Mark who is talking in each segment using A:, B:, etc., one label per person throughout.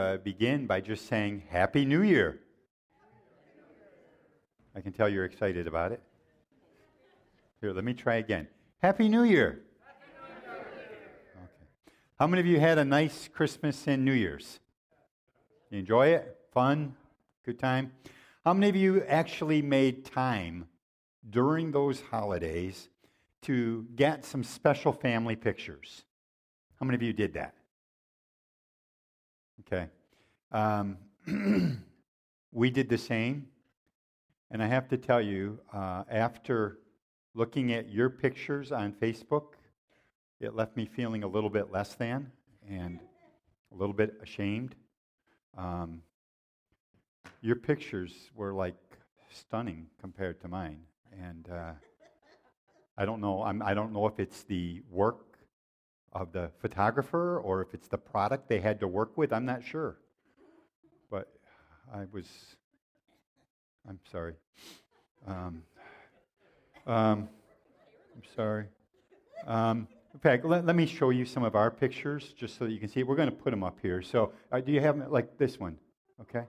A: uh, begin by just saying Happy New Year. I can tell you're excited about it. Here, let me try again. Happy New Year. Okay. How many of you had a nice Christmas and New Year's? You enjoy it? Fun? Good time? How many of you actually made time during those holidays to get some special family pictures? How many of you did that? Okay. Um, we did the same. And I have to tell you, uh, after looking at your pictures on Facebook, it left me feeling a little bit less than and a little bit ashamed. Um, your pictures were like stunning compared to mine. And uh, I don't know. I'm, I don't know if it's the work of the photographer or if it's the product they had to work with. I'm not sure. But I was, I'm sorry. Um, um, I'm sorry. Um, in fact, let, let, me show you some of our pictures just so that you can see. We're going to put them up here. So, uh, do you have like this one? Okay.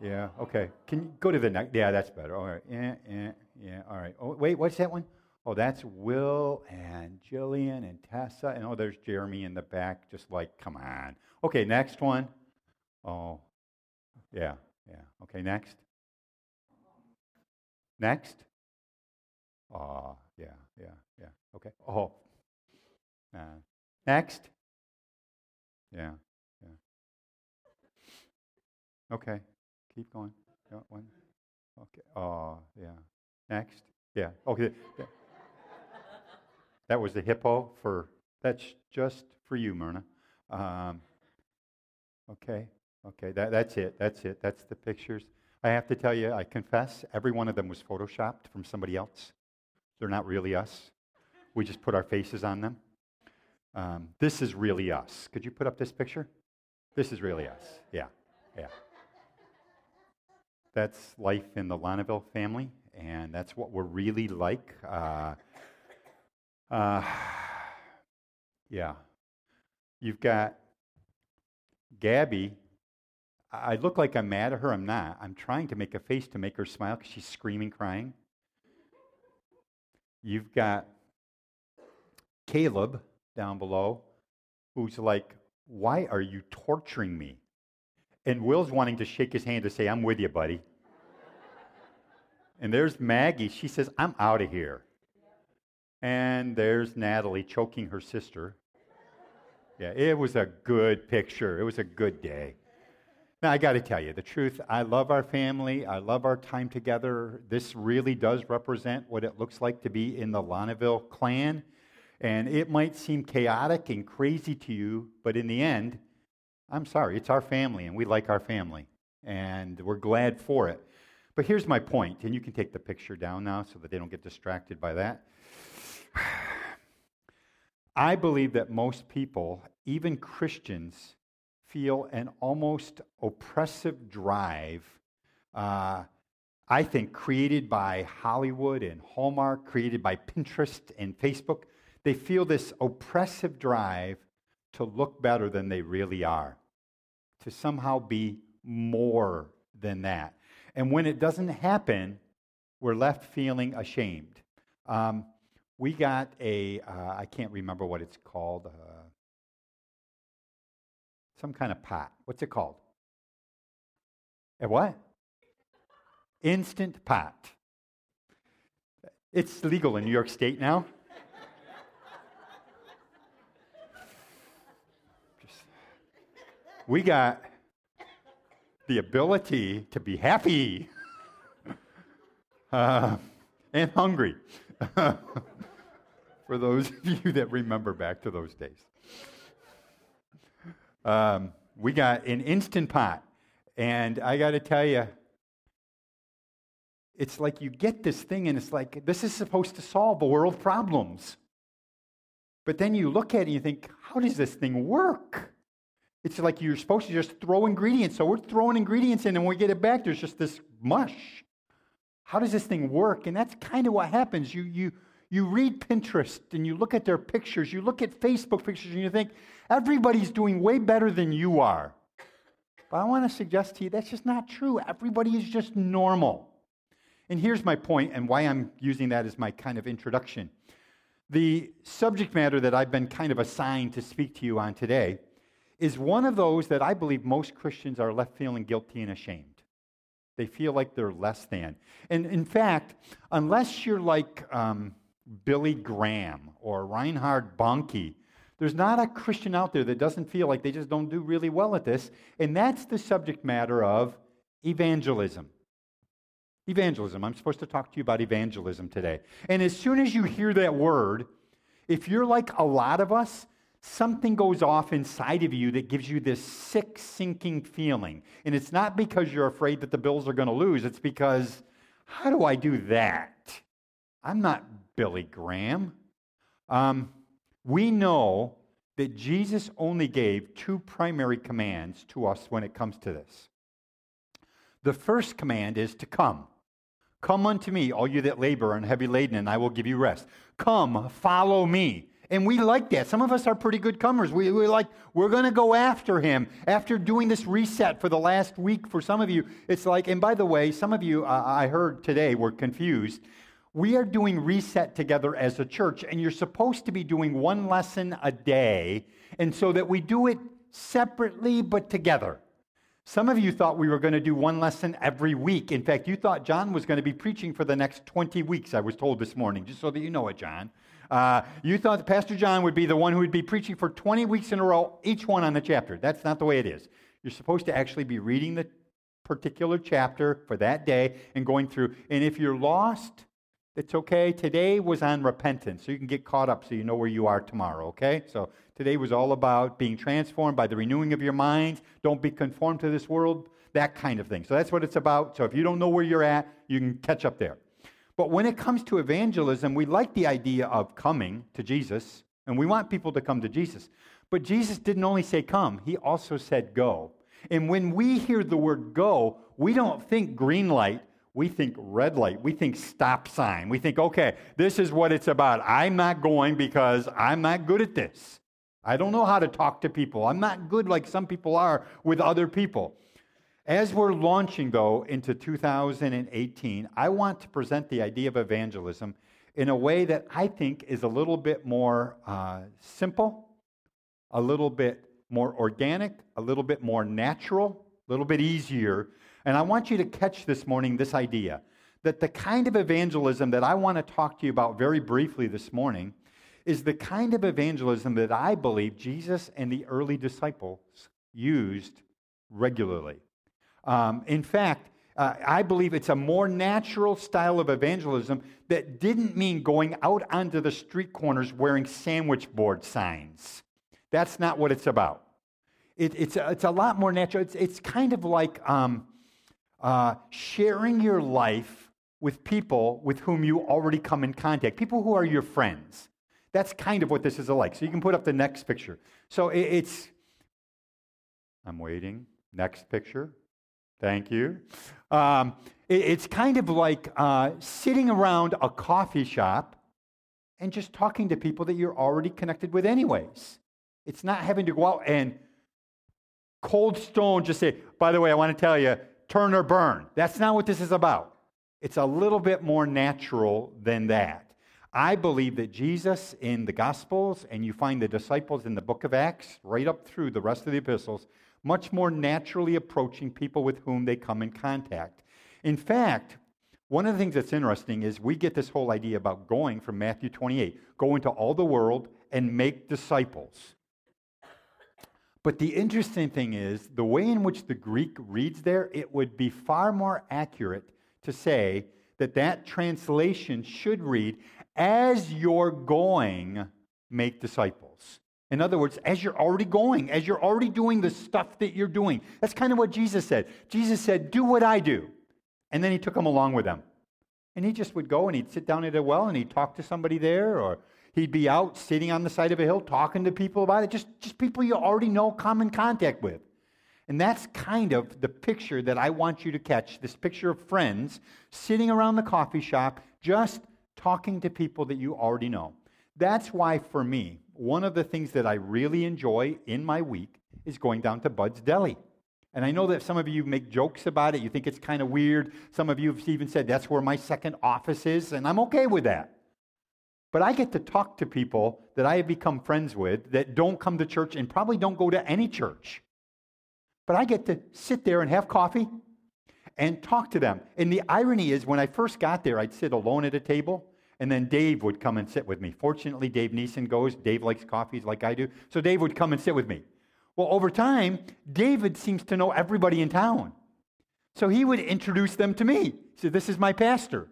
A: Yeah. Okay. Can you go to the next? Yeah, that's better. All right. Yeah. Yeah. Yeah. All right. Oh, wait. What's that one? Oh, that's Will and Jillian and Tessa. And oh, there's Jeremy in the back, just like, come on. Okay, next one. Oh, yeah, yeah. Okay, next. Next. Oh, yeah, yeah, yeah. Okay. Oh. Uh, next. Yeah, yeah. Okay, keep going. one. Okay. Oh, yeah. Next. Yeah. Okay. That was the hippo for, that's just for you, Myrna. Um, okay, okay, that, that's it, that's it, that's the pictures. I have to tell you, I confess, every one of them was photoshopped from somebody else. They're not really us. We just put our faces on them. Um, this is really us. Could you put up this picture? This is really us. Yeah, yeah. That's life in the Lonneville family, and that's what we're really like. Uh, uh, yeah. You've got Gabby. I look like I'm mad at her. I'm not. I'm trying to make a face to make her smile because she's screaming, crying. You've got Caleb down below who's like, Why are you torturing me? And Will's wanting to shake his hand to say, I'm with you, buddy. and there's Maggie. She says, I'm out of here. And there's Natalie choking her sister. Yeah, it was a good picture. It was a good day. Now, I got to tell you the truth. I love our family. I love our time together. This really does represent what it looks like to be in the Lonneville clan. And it might seem chaotic and crazy to you, but in the end, I'm sorry, it's our family, and we like our family. And we're glad for it. But here's my point, and you can take the picture down now so that they don't get distracted by that. I believe that most people, even Christians, feel an almost oppressive drive, uh, I think, created by Hollywood and Hallmark, created by Pinterest and Facebook. They feel this oppressive drive to look better than they really are, to somehow be more than that. And when it doesn't happen, we're left feeling ashamed. Um, we got a uh, I can't remember what it's called, uh, some kind of pot. What's it called? A what? Instant pot. It's legal in New York State now. Just, we got the ability to be happy uh, and hungry. for those of you that remember back to those days. Um, we got an instant pot, and I got to tell you, it's like you get this thing, and it's like this is supposed to solve the world problems. But then you look at it and you think, how does this thing work? It's like you're supposed to just throw ingredients. So we're throwing ingredients in, and when we get it back, there's just this mush. How does this thing work? And that's kind of what happens. You, you, you read Pinterest and you look at their pictures, you look at Facebook pictures, and you think, everybody's doing way better than you are. But I want to suggest to you that's just not true. Everybody is just normal. And here's my point and why I'm using that as my kind of introduction. The subject matter that I've been kind of assigned to speak to you on today is one of those that I believe most Christians are left feeling guilty and ashamed. They feel like they're less than. And in fact, unless you're like um, Billy Graham or Reinhard Bonnke, there's not a Christian out there that doesn't feel like they just don't do really well at this. And that's the subject matter of evangelism. Evangelism. I'm supposed to talk to you about evangelism today. And as soon as you hear that word, if you're like a lot of us, something goes off inside of you that gives you this sick, sinking feeling. And it's not because you're afraid that the Bills are going to lose, it's because, how do I do that? I'm not Billy Graham. Um, we know that Jesus only gave two primary commands to us when it comes to this. The first command is to come. Come unto me, all you that labor and heavy laden, and I will give you rest. Come, follow me. And we like that. Some of us are pretty good comers. We, we like, we're going to go after him. After doing this reset for the last week, for some of you, it's like, and by the way, some of you, uh, I heard today, were confused we are doing reset together as a church, and you're supposed to be doing one lesson a day, and so that we do it separately but together. Some of you thought we were going to do one lesson every week. In fact, you thought John was going to be preaching for the next 20 weeks, I was told this morning, just so that you know it, John. Uh, you thought Pastor John would be the one who would be preaching for 20 weeks in a row, each one on the chapter. That's not the way it is. You're supposed to actually be reading the particular chapter for that day and going through. And if you're lost, it's okay. Today was on repentance, so you can get caught up so you know where you are tomorrow, okay? So today was all about being transformed by the renewing of your mind. Don't be conformed to this world, that kind of thing. So that's what it's about. So if you don't know where you're at, you can catch up there. But when it comes to evangelism, we like the idea of coming to Jesus, and we want people to come to Jesus. But Jesus didn't only say come, he also said go. And when we hear the word go, we don't think green light we think red light, we think stop sign. We think, okay, this is what it's about. I'm not going because I'm not good at this. I don't know how to talk to people. I'm not good like some people are with other people. As we're launching, though, into 2018, I want to present the idea of evangelism in a way that I think is a little bit more uh, simple, a little bit more organic, a little bit more natural, a little bit easier and I want you to catch this morning this idea that the kind of evangelism that I want to talk to you about very briefly this morning is the kind of evangelism that I believe Jesus and the early disciples used regularly. Um, in fact, uh, I believe it's a more natural style of evangelism that didn't mean going out onto the street corners wearing sandwich board signs. That's not what it's about. It, it's, a, it's a lot more natural. It's, it's kind of like um, uh, sharing your life with people with whom you already come in contact, people who are your friends. That's kind of what this is like. So you can put up the next picture. So it, it's, I'm waiting. Next picture. Thank you. Um, it, it's kind of like uh, sitting around a coffee shop and just talking to people that you're already connected with, anyways. It's not having to go out and cold stone just say, by the way, I want to tell you, turn or burn. That's not what this is about. It's a little bit more natural than that. I believe that Jesus in the Gospels, and you find the disciples in the book of Acts, right up through the rest of the epistles, much more naturally approaching people with whom they come in contact. In fact, one of the things that's interesting is we get this whole idea about going from Matthew 28 go into all the world and make disciples. But the interesting thing is, the way in which the Greek reads there, it would be far more accurate to say that that translation should read, as you're going, make disciples. In other words, as you're already going, as you're already doing the stuff that you're doing. That's kind of what Jesus said. Jesus said, Do what I do. And then he took them along with him. And he just would go and he'd sit down at a well and he'd talk to somebody there or He'd be out sitting on the side of a hill talking to people about it, just, just people you already know, come in contact with. And that's kind of the picture that I want you to catch this picture of friends sitting around the coffee shop, just talking to people that you already know. That's why, for me, one of the things that I really enjoy in my week is going down to Bud's Deli. And I know that some of you make jokes about it. You think it's kind of weird. Some of you have even said that's where my second office is, and I'm okay with that. But I get to talk to people that I have become friends with that don't come to church and probably don't go to any church. But I get to sit there and have coffee and talk to them. And the irony is, when I first got there, I'd sit alone at a table, and then Dave would come and sit with me. Fortunately, Dave Neeson goes. Dave likes coffees like I do. So Dave would come and sit with me. Well, over time, David seems to know everybody in town. So he would introduce them to me. He said, This is my pastor.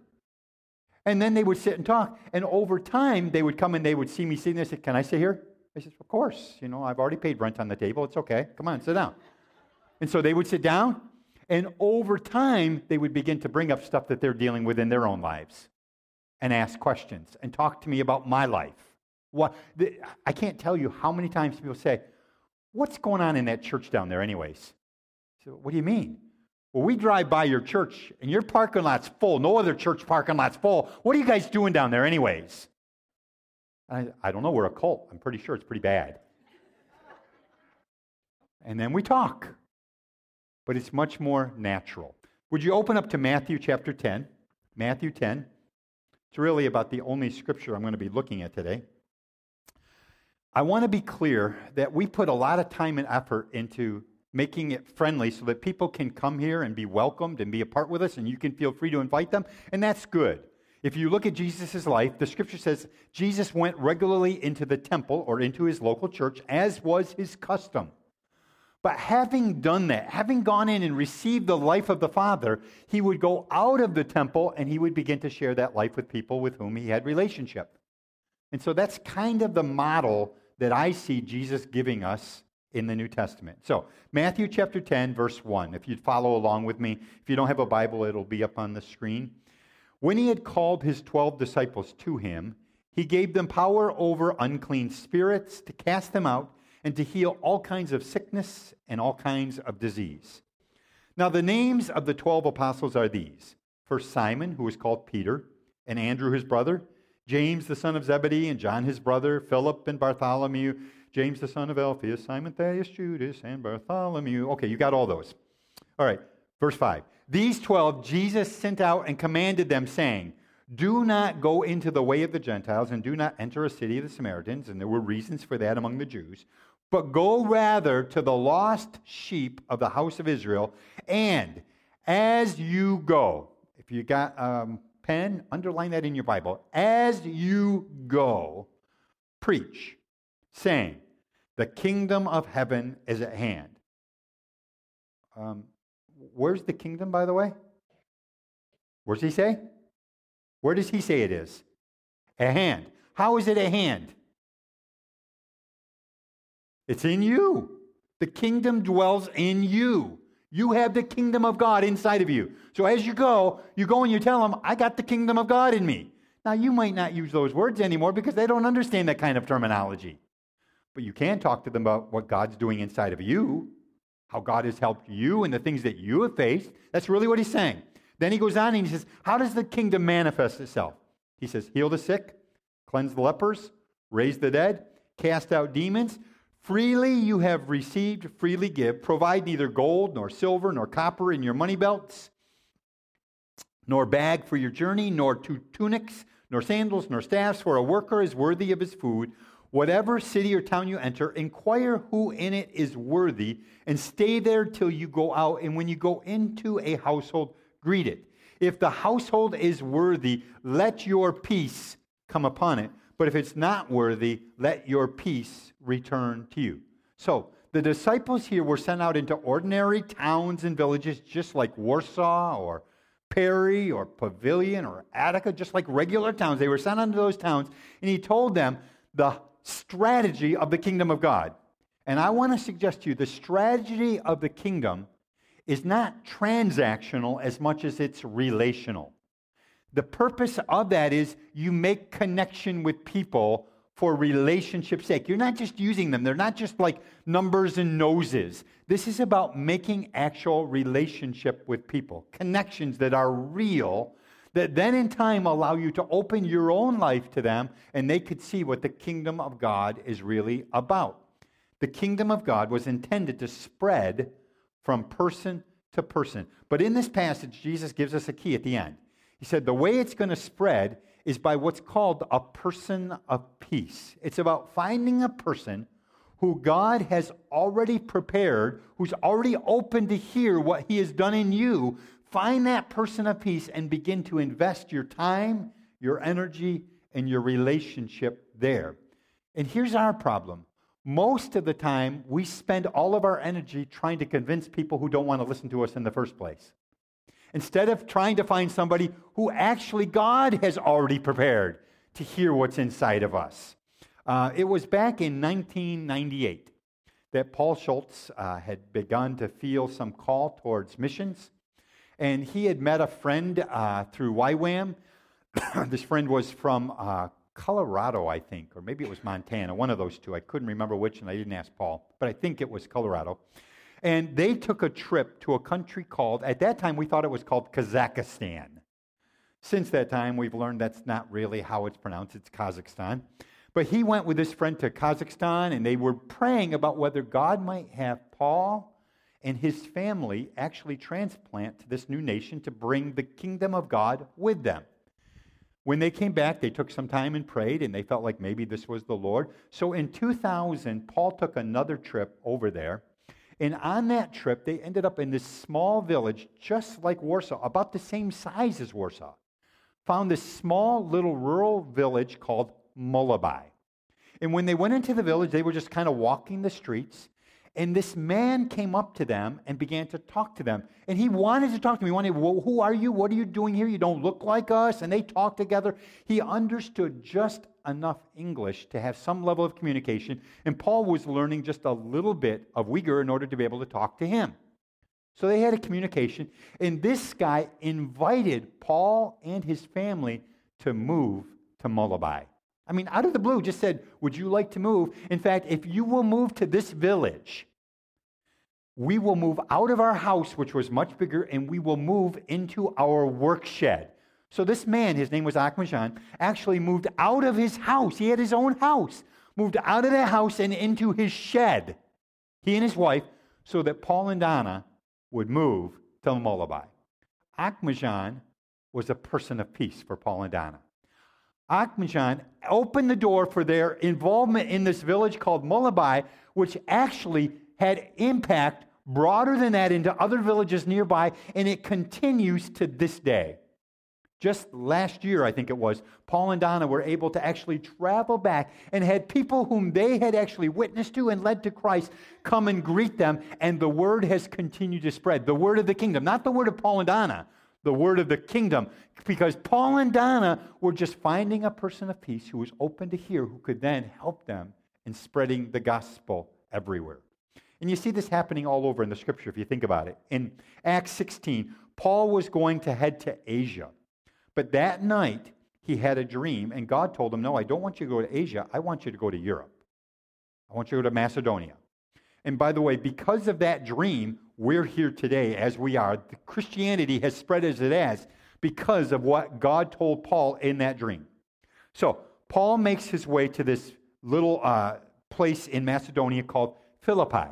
A: And then they would sit and talk. And over time, they would come and they would see me sitting there and say, Can I sit here? I said, Of course. You know, I've already paid rent on the table. It's okay. Come on, sit down. And so they would sit down. And over time, they would begin to bring up stuff that they're dealing with in their own lives and ask questions and talk to me about my life. What, I can't tell you how many times people say, What's going on in that church down there, anyways? So, what do you mean? Well, we drive by your church and your parking lot's full. No other church parking lot's full. What are you guys doing down there, anyways? I, I don't know. We're a cult. I'm pretty sure it's pretty bad. and then we talk. But it's much more natural. Would you open up to Matthew chapter 10? Matthew 10. It's really about the only scripture I'm going to be looking at today. I want to be clear that we put a lot of time and effort into making it friendly so that people can come here and be welcomed and be a part with us, and you can feel free to invite them, and that's good. If you look at Jesus' life, the scripture says Jesus went regularly into the temple or into his local church, as was his custom. But having done that, having gone in and received the life of the Father, he would go out of the temple and he would begin to share that life with people with whom he had relationship. And so that's kind of the model that I see Jesus giving us in the New Testament. So, Matthew chapter 10, verse 1. If you'd follow along with me, if you don't have a Bible, it'll be up on the screen. When he had called his 12 disciples to him, he gave them power over unclean spirits to cast them out and to heal all kinds of sickness and all kinds of disease. Now, the names of the 12 apostles are these First, Simon, who was called Peter, and Andrew, his brother, James, the son of Zebedee, and John, his brother, Philip and Bartholomew James the son of Alphaeus, Simon Thaddeus, Judas, and Bartholomew. Okay, you got all those. All right, verse 5. These 12 Jesus sent out and commanded them, saying, Do not go into the way of the Gentiles, and do not enter a city of the Samaritans. And there were reasons for that among the Jews. But go rather to the lost sheep of the house of Israel. And as you go, if you got a um, pen, underline that in your Bible. As you go, preach, saying, the kingdom of heaven is at hand. Um, where's the kingdom, by the way? Where's he say? Where does he say it is? At hand. How is it at hand? It's in you. The kingdom dwells in you. You have the kingdom of God inside of you. So as you go, you go and you tell them, I got the kingdom of God in me. Now, you might not use those words anymore because they don't understand that kind of terminology. But you can talk to them about what God's doing inside of you, how God has helped you, and the things that you have faced. That's really what he's saying. Then he goes on and he says, How does the kingdom manifest itself? He says, Heal the sick, cleanse the lepers, raise the dead, cast out demons. Freely you have received, freely give. Provide neither gold, nor silver, nor copper in your money belts, nor bag for your journey, nor two tunics, nor sandals, nor staffs, for a worker is worthy of his food. Whatever city or town you enter, inquire who in it is worthy, and stay there till you go out. And when you go into a household, greet it. If the household is worthy, let your peace come upon it. But if it's not worthy, let your peace return to you. So, the disciples here were sent out into ordinary towns and villages, just like Warsaw or Perry or Pavilion or Attica, just like regular towns. They were sent into those towns, and he told them the strategy of the kingdom of God. And I want to suggest to you the strategy of the kingdom is not transactional as much as it's relational. The purpose of that is you make connection with people for relationship's sake. You're not just using them, they're not just like numbers and noses. This is about making actual relationship with people, connections that are real that then in time allow you to open your own life to them and they could see what the kingdom of God is really about. The kingdom of God was intended to spread from person to person. But in this passage, Jesus gives us a key at the end. He said the way it's going to spread is by what's called a person of peace. It's about finding a person who God has already prepared, who's already open to hear what He has done in you. Find that person of peace and begin to invest your time, your energy, and your relationship there. And here's our problem. Most of the time, we spend all of our energy trying to convince people who don't want to listen to us in the first place. Instead of trying to find somebody who actually God has already prepared to hear what's inside of us. Uh, it was back in 1998 that Paul Schultz uh, had begun to feel some call towards missions. And he had met a friend uh, through YWAM. this friend was from uh, Colorado, I think, or maybe it was Montana, one of those two. I couldn't remember which, and I didn't ask Paul, but I think it was Colorado. And they took a trip to a country called, at that time, we thought it was called Kazakhstan. Since that time, we've learned that's not really how it's pronounced, it's Kazakhstan. But he went with his friend to Kazakhstan, and they were praying about whether God might have Paul and his family actually transplant to this new nation to bring the kingdom of God with them. When they came back, they took some time and prayed, and they felt like maybe this was the Lord. So in 2000, Paul took another trip over there. And on that trip, they ended up in this small village, just like Warsaw, about the same size as Warsaw. Found this small little rural village called Molobai. And when they went into the village, they were just kind of walking the streets. And this man came up to them and began to talk to them. And he wanted to talk to me. He wanted, well, who are you? What are you doing here? You don't look like us. And they talked together. He understood just enough English to have some level of communication. And Paul was learning just a little bit of Uyghur in order to be able to talk to him. So they had a communication. And this guy invited Paul and his family to move to Molobai. I mean, out of the blue, just said, Would you like to move? In fact, if you will move to this village, we will move out of our house, which was much bigger, and we will move into our work shed. So this man, his name was Akmajan, actually moved out of his house. He had his own house, moved out of the house and into his shed, he and his wife, so that Paul and Donna would move to Molobai. Akmajan was a person of peace for Paul and Donna. Akmajan opened the door for their involvement in this village called Molobai, which actually had impact broader than that into other villages nearby, and it continues to this day. Just last year, I think it was, Paul and Donna were able to actually travel back and had people whom they had actually witnessed to and led to Christ come and greet them, and the word has continued to spread. The word of the kingdom, not the word of Paul and Donna, the word of the kingdom. Because Paul and Donna were just finding a person of peace who was open to hear, who could then help them in spreading the gospel everywhere. And you see this happening all over in the scripture if you think about it. In Acts 16, Paul was going to head to Asia. But that night, he had a dream, and God told him, No, I don't want you to go to Asia. I want you to go to Europe. I want you to go to Macedonia. And by the way, because of that dream, we're here today as we are. Christianity has spread as it has because of what God told Paul in that dream. So, Paul makes his way to this little uh, place in Macedonia called Philippi.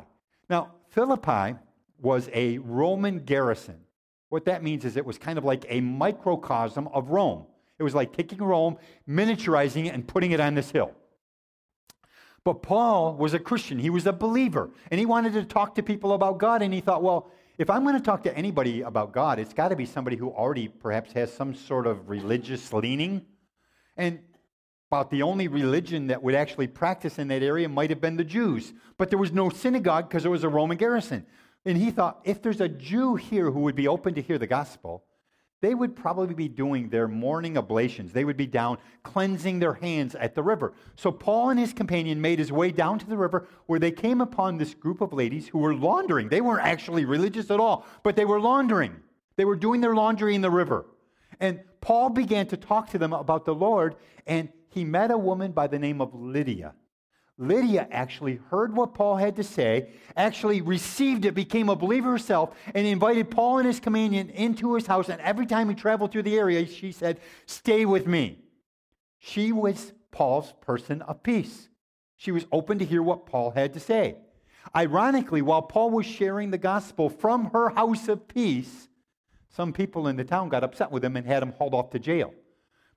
A: Now, Philippi was a Roman garrison. What that means is it was kind of like a microcosm of Rome. It was like taking Rome, miniaturizing it, and putting it on this hill. But Paul was a Christian. He was a believer. And he wanted to talk to people about God. And he thought, well, if I'm going to talk to anybody about God, it's got to be somebody who already perhaps has some sort of religious leaning. And about the only religion that would actually practice in that area might have been the Jews. But there was no synagogue because it was a Roman garrison. And he thought, if there's a Jew here who would be open to hear the gospel, they would probably be doing their morning oblations. They would be down cleansing their hands at the river. So Paul and his companion made his way down to the river where they came upon this group of ladies who were laundering. They weren't actually religious at all, but they were laundering. They were doing their laundry in the river. And Paul began to talk to them about the Lord, and he met a woman by the name of Lydia. Lydia actually heard what Paul had to say, actually received it, became a believer herself, and invited Paul and his companion into his house. And every time he traveled through the area, she said, Stay with me. She was Paul's person of peace. She was open to hear what Paul had to say. Ironically, while Paul was sharing the gospel from her house of peace, some people in the town got upset with him and had him hauled off to jail.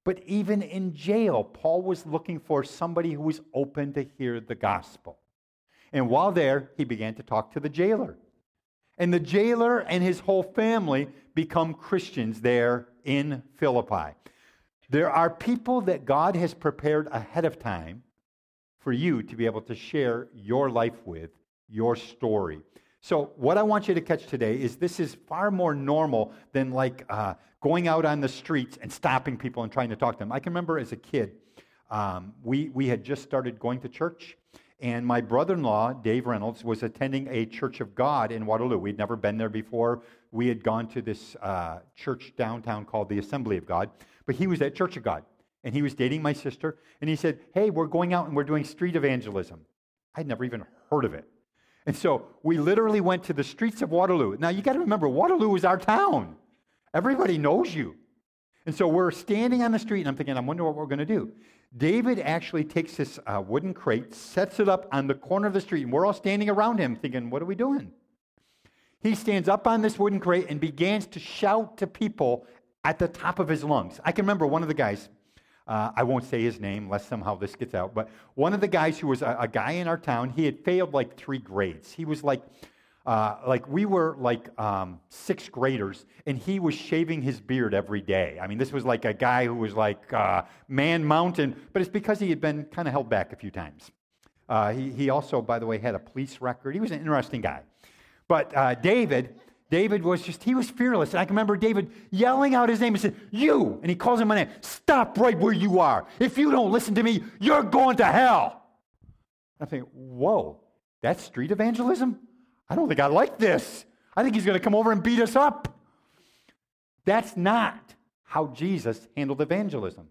A: But even in jail, Paul was looking for somebody who was open to hear the gospel. And while there, he began to talk to the jailer. And the jailer and his whole family become Christians there in Philippi. There are people that God has prepared ahead of time for you to be able to share your life with, your story. So, what I want you to catch today is this is far more normal than like uh, going out on the streets and stopping people and trying to talk to them. I can remember as a kid, um, we, we had just started going to church, and my brother in law, Dave Reynolds, was attending a Church of God in Waterloo. We'd never been there before. We had gone to this uh, church downtown called the Assembly of God, but he was at Church of God, and he was dating my sister, and he said, Hey, we're going out and we're doing street evangelism. I'd never even heard of it. And so we literally went to the streets of Waterloo. Now you got to remember, Waterloo is our town. Everybody knows you. And so we're standing on the street, and I'm thinking, I wonder what we're going to do. David actually takes this uh, wooden crate, sets it up on the corner of the street, and we're all standing around him thinking, what are we doing? He stands up on this wooden crate and begins to shout to people at the top of his lungs. I can remember one of the guys, uh, I won't say his name lest somehow this gets out, but one of the guys who was a, a guy in our town, he had failed like three grades. He was like, uh, like we were like um, sixth graders, and he was shaving his beard every day. I mean, this was like a guy who was like uh, man mountain, but it's because he had been kind of held back a few times. Uh, he, he also, by the way, had a police record. He was an interesting guy. But uh, David, David was just, he was fearless. And I can remember David yelling out his name and said, You. And he calls him by name. Stop right where you are. If you don't listen to me, you're going to hell. I think, Whoa, that's street evangelism? I don't think I like this. I think he's going to come over and beat us up. That's not how Jesus handled evangelism.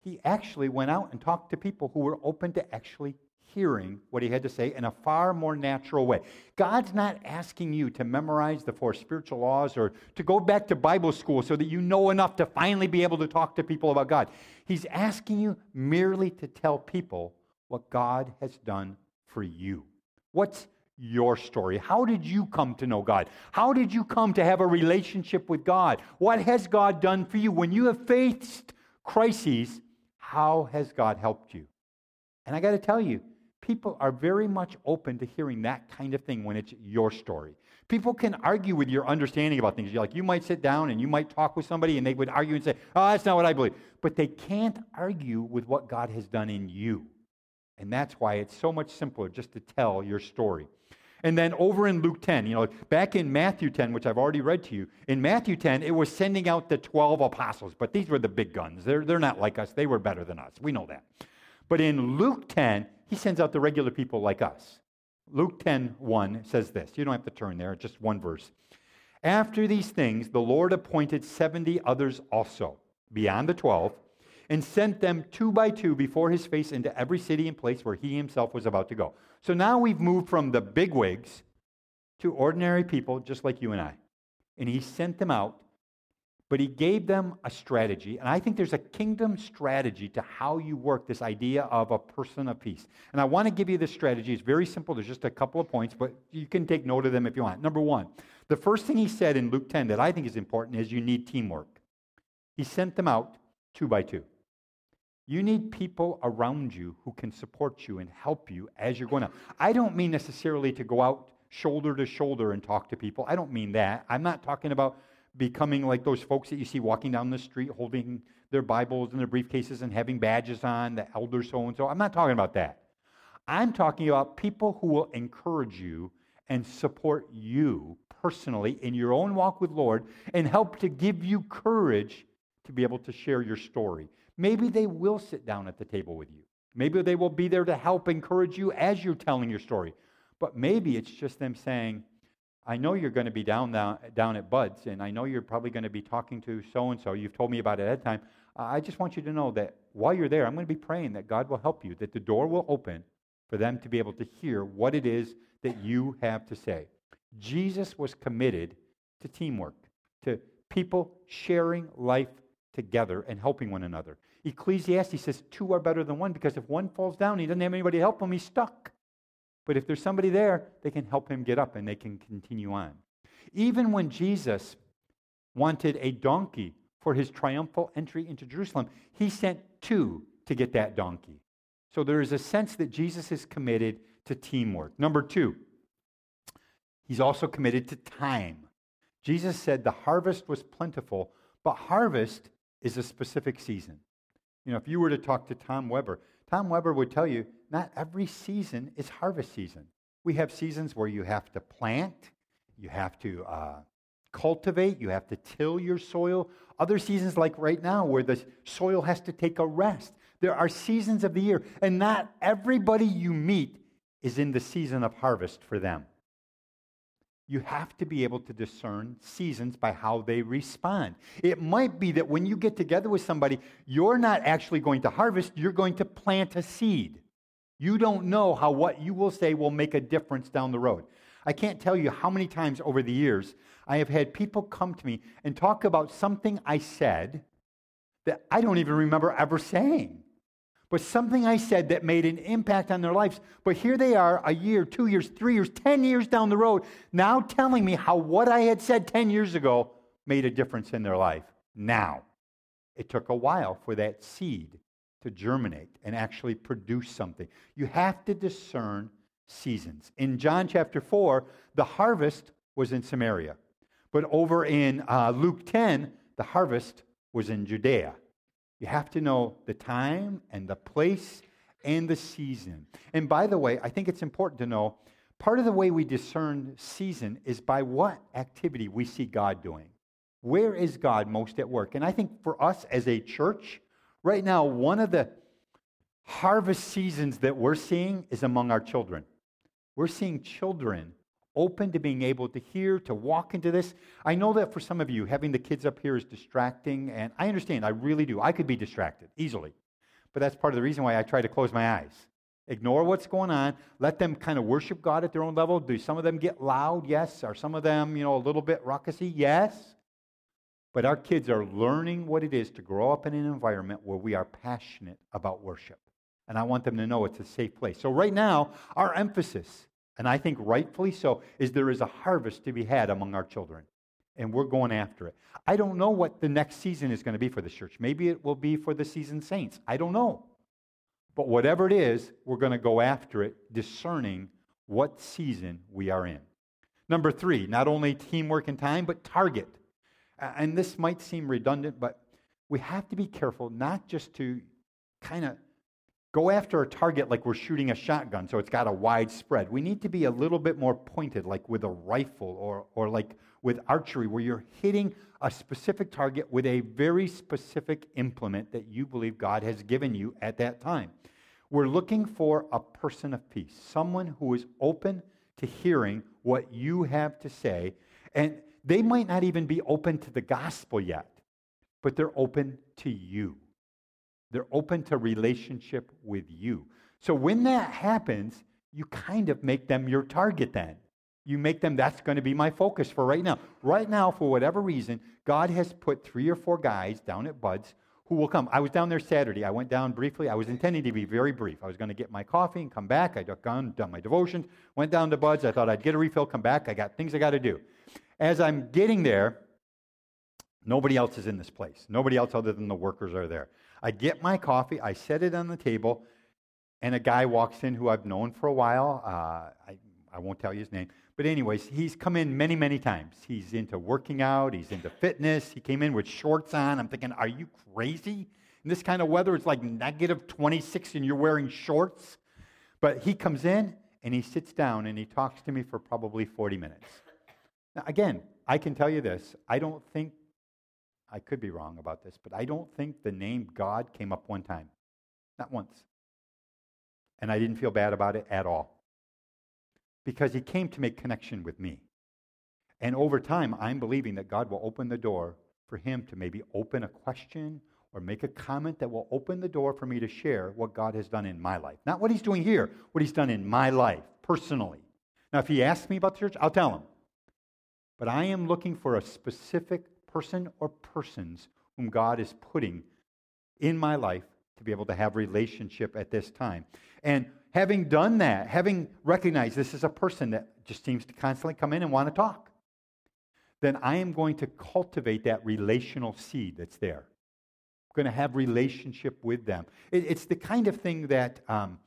A: He actually went out and talked to people who were open to actually hearing what he had to say in a far more natural way. God's not asking you to memorize the four spiritual laws or to go back to Bible school so that you know enough to finally be able to talk to people about God. He's asking you merely to tell people what God has done for you. What's your story? How did you come to know God? How did you come to have a relationship with God? What has God done for you? When you have faced crises, how has God helped you? And I got to tell you, people are very much open to hearing that kind of thing when it's your story. People can argue with your understanding about things. You're like, you might sit down and you might talk with somebody and they would argue and say, oh, that's not what I believe. But they can't argue with what God has done in you. And that's why it's so much simpler just to tell your story. And then over in Luke 10, you know, back in Matthew 10, which I've already read to you, in Matthew 10, it was sending out the 12 apostles, but these were the big guns. They're, they're not like us, they were better than us. We know that. But in Luke 10, he sends out the regular people like us. Luke 10 1 says this. You don't have to turn there, just one verse. After these things, the Lord appointed 70 others also, beyond the 12, and sent them two by two before his face into every city and place where he himself was about to go. So now we've moved from the bigwigs to ordinary people just like you and I. And he sent them out but he gave them a strategy. And I think there's a kingdom strategy to how you work this idea of a person of peace. And I want to give you this strategy. It's very simple. There's just a couple of points, but you can take note of them if you want. Number one, the first thing he said in Luke 10 that I think is important is you need teamwork. He sent them out two by two. You need people around you who can support you and help you as you're going out. I don't mean necessarily to go out shoulder to shoulder and talk to people. I don't mean that. I'm not talking about becoming like those folks that you see walking down the street holding their Bibles and their briefcases and having badges on, the elder so and so. I'm not talking about that. I'm talking about people who will encourage you and support you personally in your own walk with Lord and help to give you courage to be able to share your story. Maybe they will sit down at the table with you. Maybe they will be there to help encourage you as you're telling your story. But maybe it's just them saying, I know you're going to be down, down, down at Bud's, and I know you're probably going to be talking to so and so. You've told me about it at that time. I just want you to know that while you're there, I'm going to be praying that God will help you, that the door will open for them to be able to hear what it is that you have to say. Jesus was committed to teamwork, to people sharing life together and helping one another. Ecclesiastes says two are better than one because if one falls down, he doesn't have anybody to help him, he's stuck. But if there's somebody there, they can help him get up and they can continue on. Even when Jesus wanted a donkey for his triumphal entry into Jerusalem, he sent two to get that donkey. So there is a sense that Jesus is committed to teamwork. Number two, he's also committed to time. Jesus said the harvest was plentiful, but harvest is a specific season. You know, if you were to talk to Tom Weber, Tom Weber would tell you not every season is harvest season. We have seasons where you have to plant, you have to uh, cultivate, you have to till your soil. Other seasons, like right now, where the soil has to take a rest. There are seasons of the year, and not everybody you meet is in the season of harvest for them. You have to be able to discern seasons by how they respond. It might be that when you get together with somebody, you're not actually going to harvest, you're going to plant a seed. You don't know how what you will say will make a difference down the road. I can't tell you how many times over the years I have had people come to me and talk about something I said that I don't even remember ever saying but something I said that made an impact on their lives. But here they are, a year, two years, three years, 10 years down the road, now telling me how what I had said 10 years ago made a difference in their life. Now, it took a while for that seed to germinate and actually produce something. You have to discern seasons. In John chapter 4, the harvest was in Samaria. But over in uh, Luke 10, the harvest was in Judea. You have to know the time and the place and the season. And by the way, I think it's important to know part of the way we discern season is by what activity we see God doing. Where is God most at work? And I think for us as a church, right now, one of the harvest seasons that we're seeing is among our children. We're seeing children open to being able to hear, to walk into this. I know that for some of you, having the kids up here is distracting, and I understand, I really do. I could be distracted easily. But that's part of the reason why I try to close my eyes. Ignore what's going on. Let them kind of worship God at their own level. Do some of them get loud? Yes. Are some of them, you know, a little bit raucousy? Yes. But our kids are learning what it is to grow up in an environment where we are passionate about worship. And I want them to know it's a safe place. So, right now, our emphasis and I think rightfully so, is there is a harvest to be had among our children. And we're going after it. I don't know what the next season is going to be for the church. Maybe it will be for the seasoned saints. I don't know. But whatever it is, we're going to go after it, discerning what season we are in. Number three, not only teamwork and time, but target. And this might seem redundant, but we have to be careful not just to kind of go after a target like we're shooting a shotgun, so it's got a wide spread. We need to be a little bit more pointed, like with a rifle or, or like with archery, where you're hitting a specific target with a very specific implement that you believe God has given you at that time. We're looking for a person of peace, someone who is open to hearing what you have to say. And they might not even be open to the gospel yet, but they're open to you. They're open to relationship with you. So when that happens, you kind of make them your target then. You make them, that's going to be my focus for right now. Right now, for whatever reason, God has put three or four guys down at Bud's who will come. I was down there Saturday. I went down briefly. I was intending to be very brief. I was going to get my coffee and come back. I'd gone, done my devotions, went down to Bud's. I thought I'd get a refill, come back. I got things I got to do. As I'm getting there, nobody else is in this place. Nobody else other than the workers are there. I get my coffee, I set it on the table, and a guy walks in who I've known for a while. Uh, I, I won't tell you his name. But, anyways, he's come in many, many times. He's into working out, he's into fitness. He came in with shorts on. I'm thinking, are you crazy? In this kind of weather, it's like negative 26 and you're wearing shorts. But he comes in and he sits down and he talks to me for probably 40 minutes. Now, again, I can tell you this I don't think I could be wrong about this, but I don't think the name God came up one time. Not once. And I didn't feel bad about it at all. Because he came to make connection with me. And over time, I'm believing that God will open the door for him to maybe open a question or make a comment that will open the door for me to share what God has done in my life. Not what he's doing here, what he's done in my life personally. Now, if he asks me about the church, I'll tell him. But I am looking for a specific person or persons whom God is putting in my life to be able to have relationship at this time. And having done that, having recognized this is a person that just seems to constantly come in and want to talk, then I am going to cultivate that relational seed that's there. I'm going to have relationship with them. It, it's the kind of thing that um,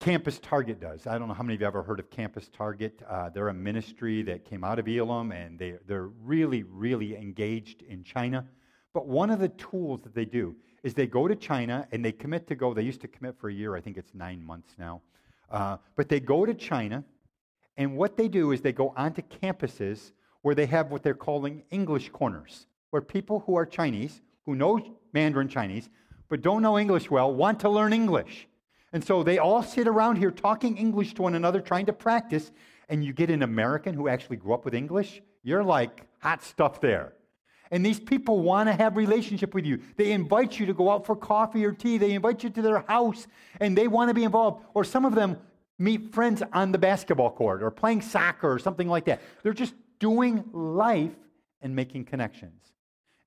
A: Campus Target does. I don't know how many of you ever heard of Campus Target. Uh, they're a ministry that came out of Elim, and they, they're really, really engaged in China. But one of the tools that they do is they go to China and they commit to go. They used to commit for a year. I think it's nine months now. Uh, but they go to China, and what they do is they go onto campuses where they have what they're calling English corners, where people who are Chinese, who know Mandarin Chinese, but don't know English well, want to learn English. And so they all sit around here talking English to one another, trying to practice. And you get an American who actually grew up with English, you're like hot stuff there. And these people want to have relationship with you. They invite you to go out for coffee or tea. They invite you to their house and they want to be involved. Or some of them meet friends on the basketball court or playing soccer or something like that. They're just doing life and making connections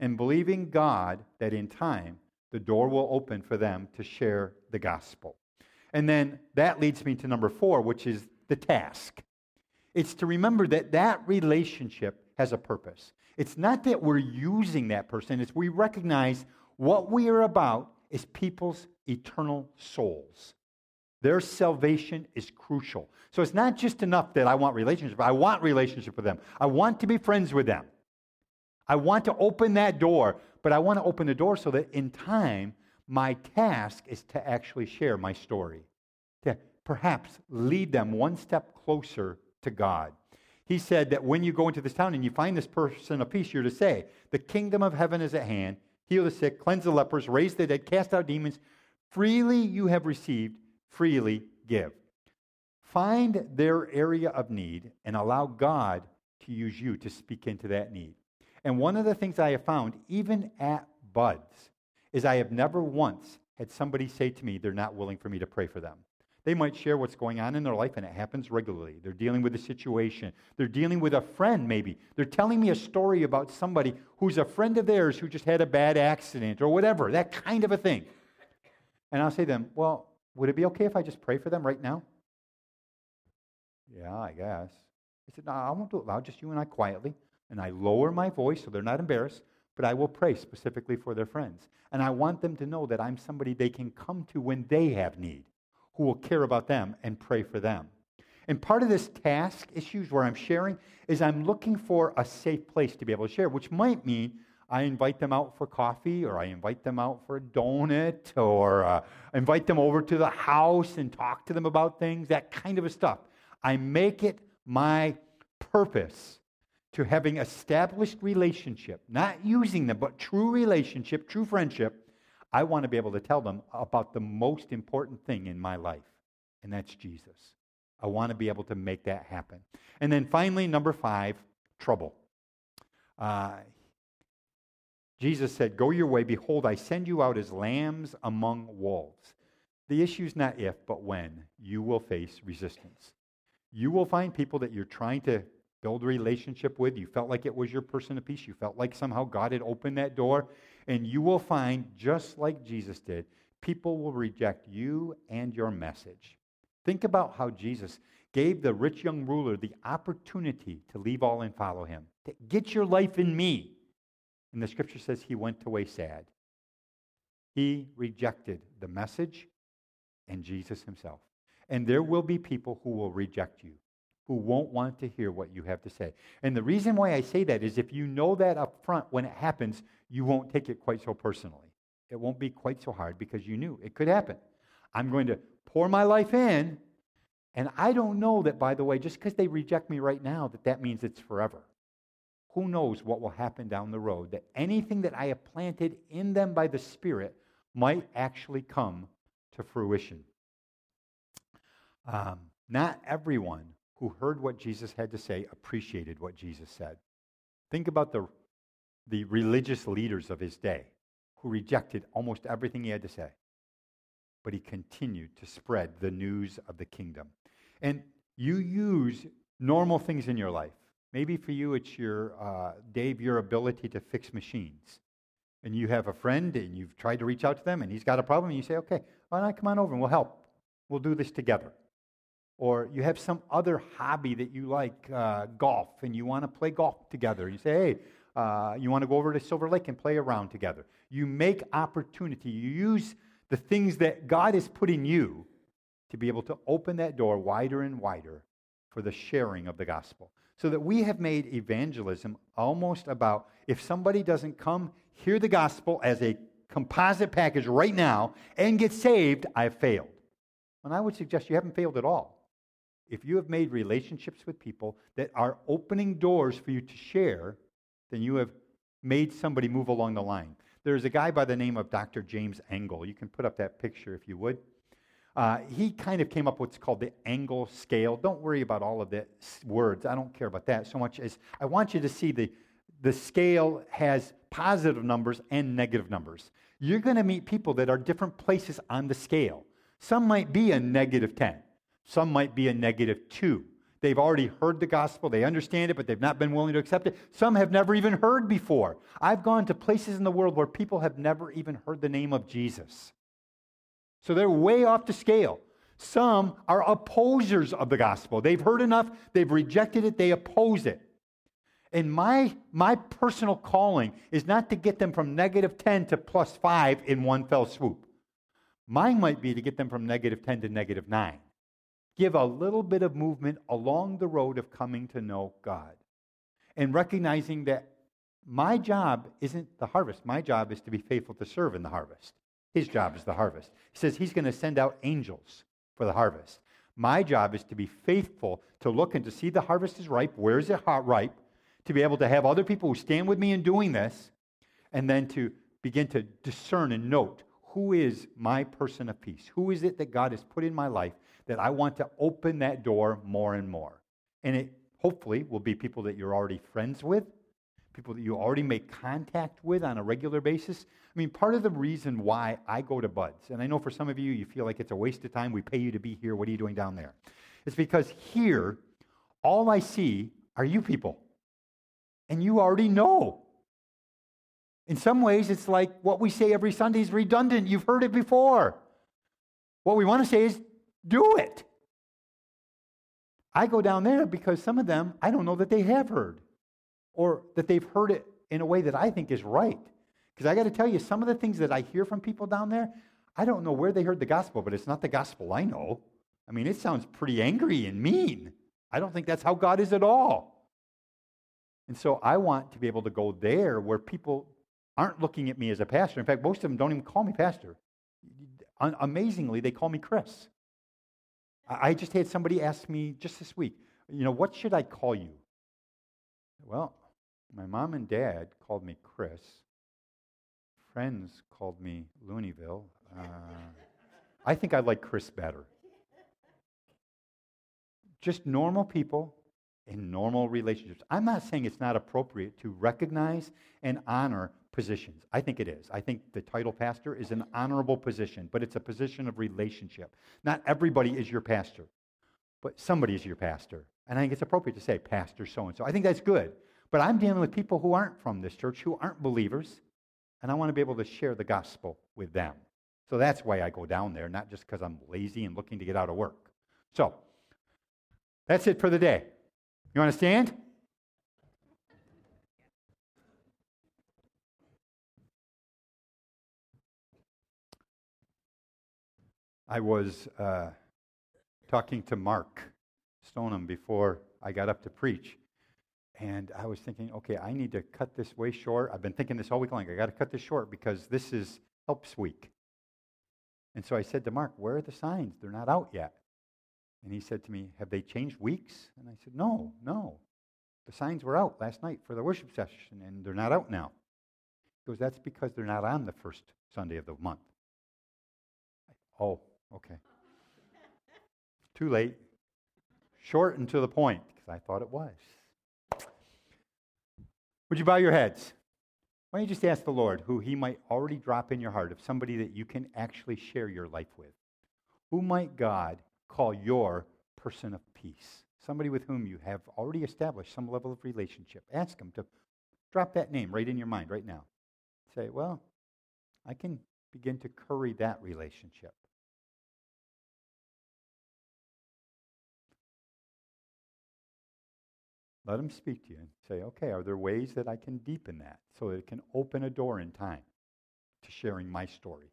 A: and believing God that in time the door will open for them to share the gospel. And then that leads me to number four, which is the task. It's to remember that that relationship has a purpose. It's not that we're using that person, it's we recognize what we are about is people's eternal souls. Their salvation is crucial. So it's not just enough that I want relationship. I want relationship with them. I want to be friends with them. I want to open that door, but I want to open the door so that in time my task is to actually share my story, to perhaps lead them one step closer to God. He said that when you go into this town and you find this person of peace, you're to say, The kingdom of heaven is at hand. Heal the sick, cleanse the lepers, raise the dead, cast out demons. Freely you have received, freely give. Find their area of need and allow God to use you to speak into that need. And one of the things I have found, even at Buds, is I have never once had somebody say to me they're not willing for me to pray for them. They might share what's going on in their life, and it happens regularly. They're dealing with a situation. They're dealing with a friend, maybe. They're telling me a story about somebody who's a friend of theirs who just had a bad accident or whatever, that kind of a thing. And I'll say to them, Well, would it be okay if I just pray for them right now? Yeah, I guess. I said, No, I won't do it loud, just you and I quietly. And I lower my voice so they're not embarrassed but I will pray specifically for their friends. And I want them to know that I'm somebody they can come to when they have need, who will care about them and pray for them. And part of this task issues where I'm sharing is I'm looking for a safe place to be able to share, which might mean I invite them out for coffee or I invite them out for a donut or uh, invite them over to the house and talk to them about things, that kind of stuff. I make it my purpose to having established relationship, not using them, but true relationship, true friendship, I want to be able to tell them about the most important thing in my life, and that's Jesus. I want to be able to make that happen. And then finally, number five, trouble. Uh, Jesus said, Go your way. Behold, I send you out as lambs among wolves. The issue is not if, but when you will face resistance. You will find people that you're trying to build a relationship with. You felt like it was your person of peace. You felt like somehow God had opened that door. And you will find, just like Jesus did, people will reject you and your message. Think about how Jesus gave the rich young ruler the opportunity to leave all and follow him, to get your life in me. And the scripture says he went away sad. He rejected the message and Jesus himself. And there will be people who will reject you who won't want to hear what you have to say. And the reason why I say that is if you know that up front when it happens, you won't take it quite so personally. It won't be quite so hard because you knew it could happen. I'm going to pour my life in, and I don't know that, by the way, just because they reject me right now, that that means it's forever. Who knows what will happen down the road? That anything that I have planted in them by the Spirit might actually come to fruition. Um, not everyone who heard what Jesus had to say appreciated what Jesus said. Think about the, the religious leaders of his day who rejected almost everything he had to say. But he continued to spread the news of the kingdom. And you use normal things in your life. Maybe for you, it's your, uh, Dave, your ability to fix machines. And you have a friend and you've tried to reach out to them and he's got a problem and you say, okay, why not I come on over and we'll help. we'll do this together. Or you have some other hobby that you like, uh, golf, and you want to play golf together. You say, hey, uh, you want to go over to Silver Lake and play around together. You make opportunity. You use the things that God has put in you to be able to open that door wider and wider for the sharing of the gospel. So that we have made evangelism almost about if somebody doesn't come hear the gospel as a composite package right now and get saved, I've failed. And I would suggest you haven't failed at all. If you have made relationships with people that are opening doors for you to share, then you have made somebody move along the line. There's a guy by the name of Dr. James Engel. You can put up that picture if you would. Uh, he kind of came up with what's called the Engel scale. Don't worry about all of the words. I don't care about that so much as I want you to see the, the scale has positive numbers and negative numbers. You're going to meet people that are different places on the scale. Some might be a negative 10, some might be a negative 2. They've already heard the gospel, they understand it, but they've not been willing to accept it. Some have never even heard before. I've gone to places in the world where people have never even heard the name of Jesus. So they're way off the scale. Some are opposers of the gospel. They've heard enough, they've rejected it, they oppose it. And my, my personal calling is not to get them from negative 10 to plus 5 in one fell swoop. Mine might be to get them from negative 10 to negative 9. Give a little bit of movement along the road of coming to know God. And recognizing that my job isn't the harvest. My job is to be faithful to serve in the harvest. His job is the harvest. He says he's going to send out angels for the harvest. My job is to be faithful to look and to see the harvest is ripe. Where is it ripe? To be able to have other people who stand with me in doing this, and then to begin to discern and note who is my person of peace? Who is it that God has put in my life that I want to open that door more and more? And it hopefully will be people that you're already friends with, people that you already make contact with on a regular basis. I mean, part of the reason why I go to Buds, and I know for some of you, you feel like it's a waste of time. We pay you to be here. What are you doing down there? It's because here, all I see are you people. And you already know. In some ways, it's like what we say every Sunday is redundant. You've heard it before. What we want to say is do it. I go down there because some of them, I don't know that they have heard or that they've heard it in a way that I think is right. Because I got to tell you, some of the things that I hear from people down there, I don't know where they heard the gospel, but it's not the gospel I know. I mean, it sounds pretty angry and mean. I don't think that's how God is at all. And so I want to be able to go there where people aren't looking at me as a pastor. In fact, most of them don't even call me pastor. Amazingly, they call me Chris. I just had somebody ask me just this week, you know, what should I call you? Well, my mom and dad called me Chris. Friends called me Looneyville. Uh, I think I like Chris better. Just normal people in normal relationships. I'm not saying it's not appropriate to recognize and honor positions. I think it is. I think the title pastor is an honorable position, but it's a position of relationship. Not everybody is your pastor, but somebody is your pastor. And I think it's appropriate to say, Pastor so and so. I think that's good. But I'm dealing with people who aren't from this church, who aren't believers, and I want to be able to share the gospel with them. So that's why I go down there, not just because I'm lazy and looking to get out of work. So that's it for the day. You understand? I was uh, talking to Mark Stoneham before I got up to preach. And I was thinking, okay, I need to cut this way short. I've been thinking this all week long. I got to cut this short because this is Helps Week. And so I said to Mark, where are the signs? They're not out yet. And he said to me, have they changed weeks? And I said, no, no. The signs were out last night for the worship session, and they're not out now. He goes, that's because they're not on the first Sunday of the month. Oh, Okay. Too late. Short and to the point, because I thought it was. Would you bow your heads? Why don't you just ask the Lord who He might already drop in your heart of somebody that you can actually share your life with? Who might God call your person of peace? Somebody with whom you have already established some level of relationship. Ask Him to drop that name right in your mind right now. Say, well, I can begin to curry that relationship. Let them speak to you and say, okay, are there ways that I can deepen that so that it can open a door in time to sharing my story?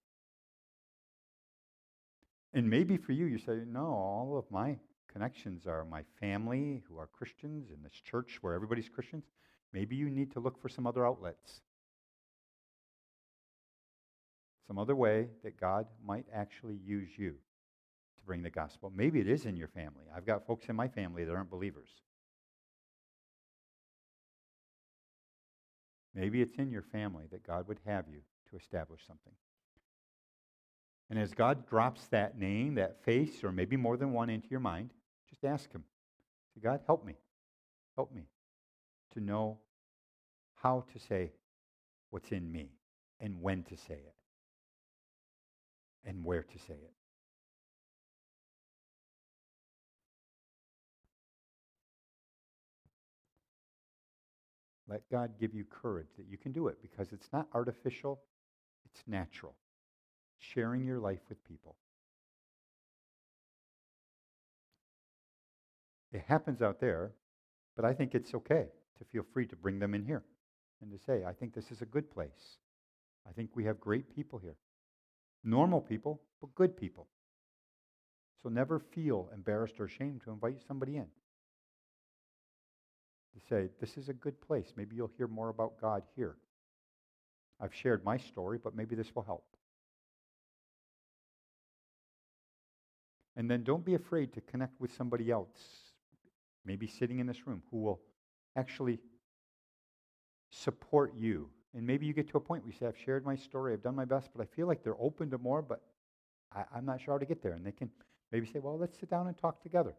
A: And maybe for you, you say, no, all of my connections are my family who are Christians in this church where everybody's Christians. Maybe you need to look for some other outlets. Some other way that God might actually use you to bring the gospel. Maybe it is in your family. I've got folks in my family that aren't believers. Maybe it's in your family that God would have you to establish something. And as God drops that name, that face, or maybe more than one into your mind, just ask Him. Say, God, help me. Help me to know how to say what's in me and when to say it and where to say it. Let God give you courage that you can do it because it's not artificial, it's natural. Sharing your life with people. It happens out there, but I think it's okay to feel free to bring them in here and to say, I think this is a good place. I think we have great people here. Normal people, but good people. So never feel embarrassed or ashamed to invite somebody in to say, This is a good place. Maybe you'll hear more about God here. I've shared my story, but maybe this will help. And then don't be afraid to connect with somebody else, maybe sitting in this room, who will actually support you. And maybe you get to a point where you say, I've shared my story, I've done my best, but I feel like they're open to more, but I, am not sure how to get there. And they can maybe say, Well, let's sit down and talk together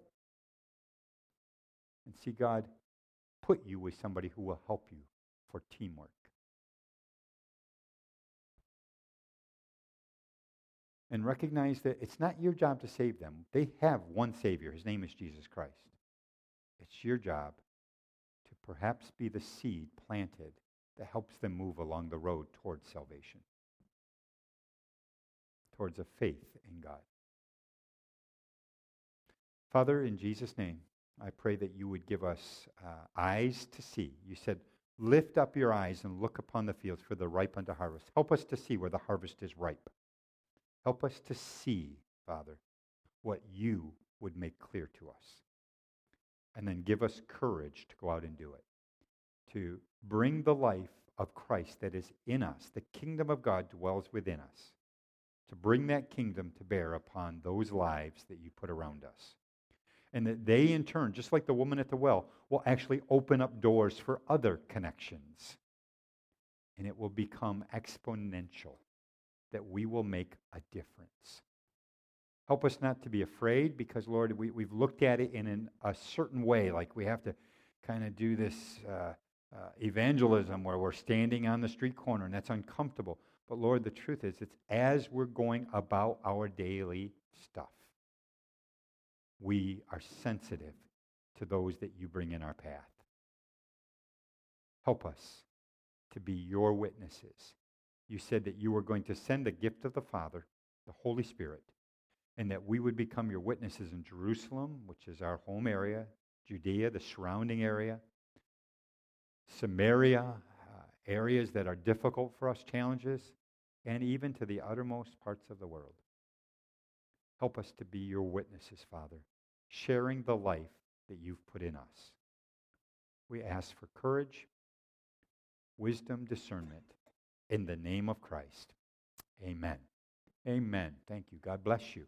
A: and see God put you with somebody who will help you for teamwork. And recognize that it's not your job to save them. They have one Savior. His name is Jesus Christ. It's your job to perhaps be the seed planted that helps them move along the road towards salvation, towards a faith in God. Father, in Jesus' name, I pray that you would give us uh, eyes to see. You said, Lift up your eyes and look upon the fields, for they're ripe unto harvest. Help us to see where the harvest is ripe. Help us to see, Father, what you would make clear to us. And then give us courage to go out and do it, to bring the life of Christ that is in us. The kingdom of God dwells within us, to bring that kingdom to bear upon those lives that you put around us and that they, in turn, just like the woman at the well, will actually open up doors for other connections. And it will become exponential, that we will make a difference. Help us not to be afraid because, Lord, we, we've looked at it in an, a certain way, like we have to kind of do this uh, uh, evangelism where we're standing on the street corner and that's uncomfortable. But, Lord, the truth is, it's as we're going about our daily stuff we are sensitive to those that you bring in our path. Help us to be your witnesses. You said that you were going to send the gift of the Father, the Holy Spirit, and that we would become your witnesses in Jerusalem, which is our home area, Judea, the surrounding area, Samaria, uh, areas that are difficult for us, challenges, and even to the uttermost parts of the world. Help us to be your witnesses, Father, sharing the life that you've put in us. We ask for courage, wisdom, discernment in the name of Christ. Amen. Amen. Thank you. God bless you.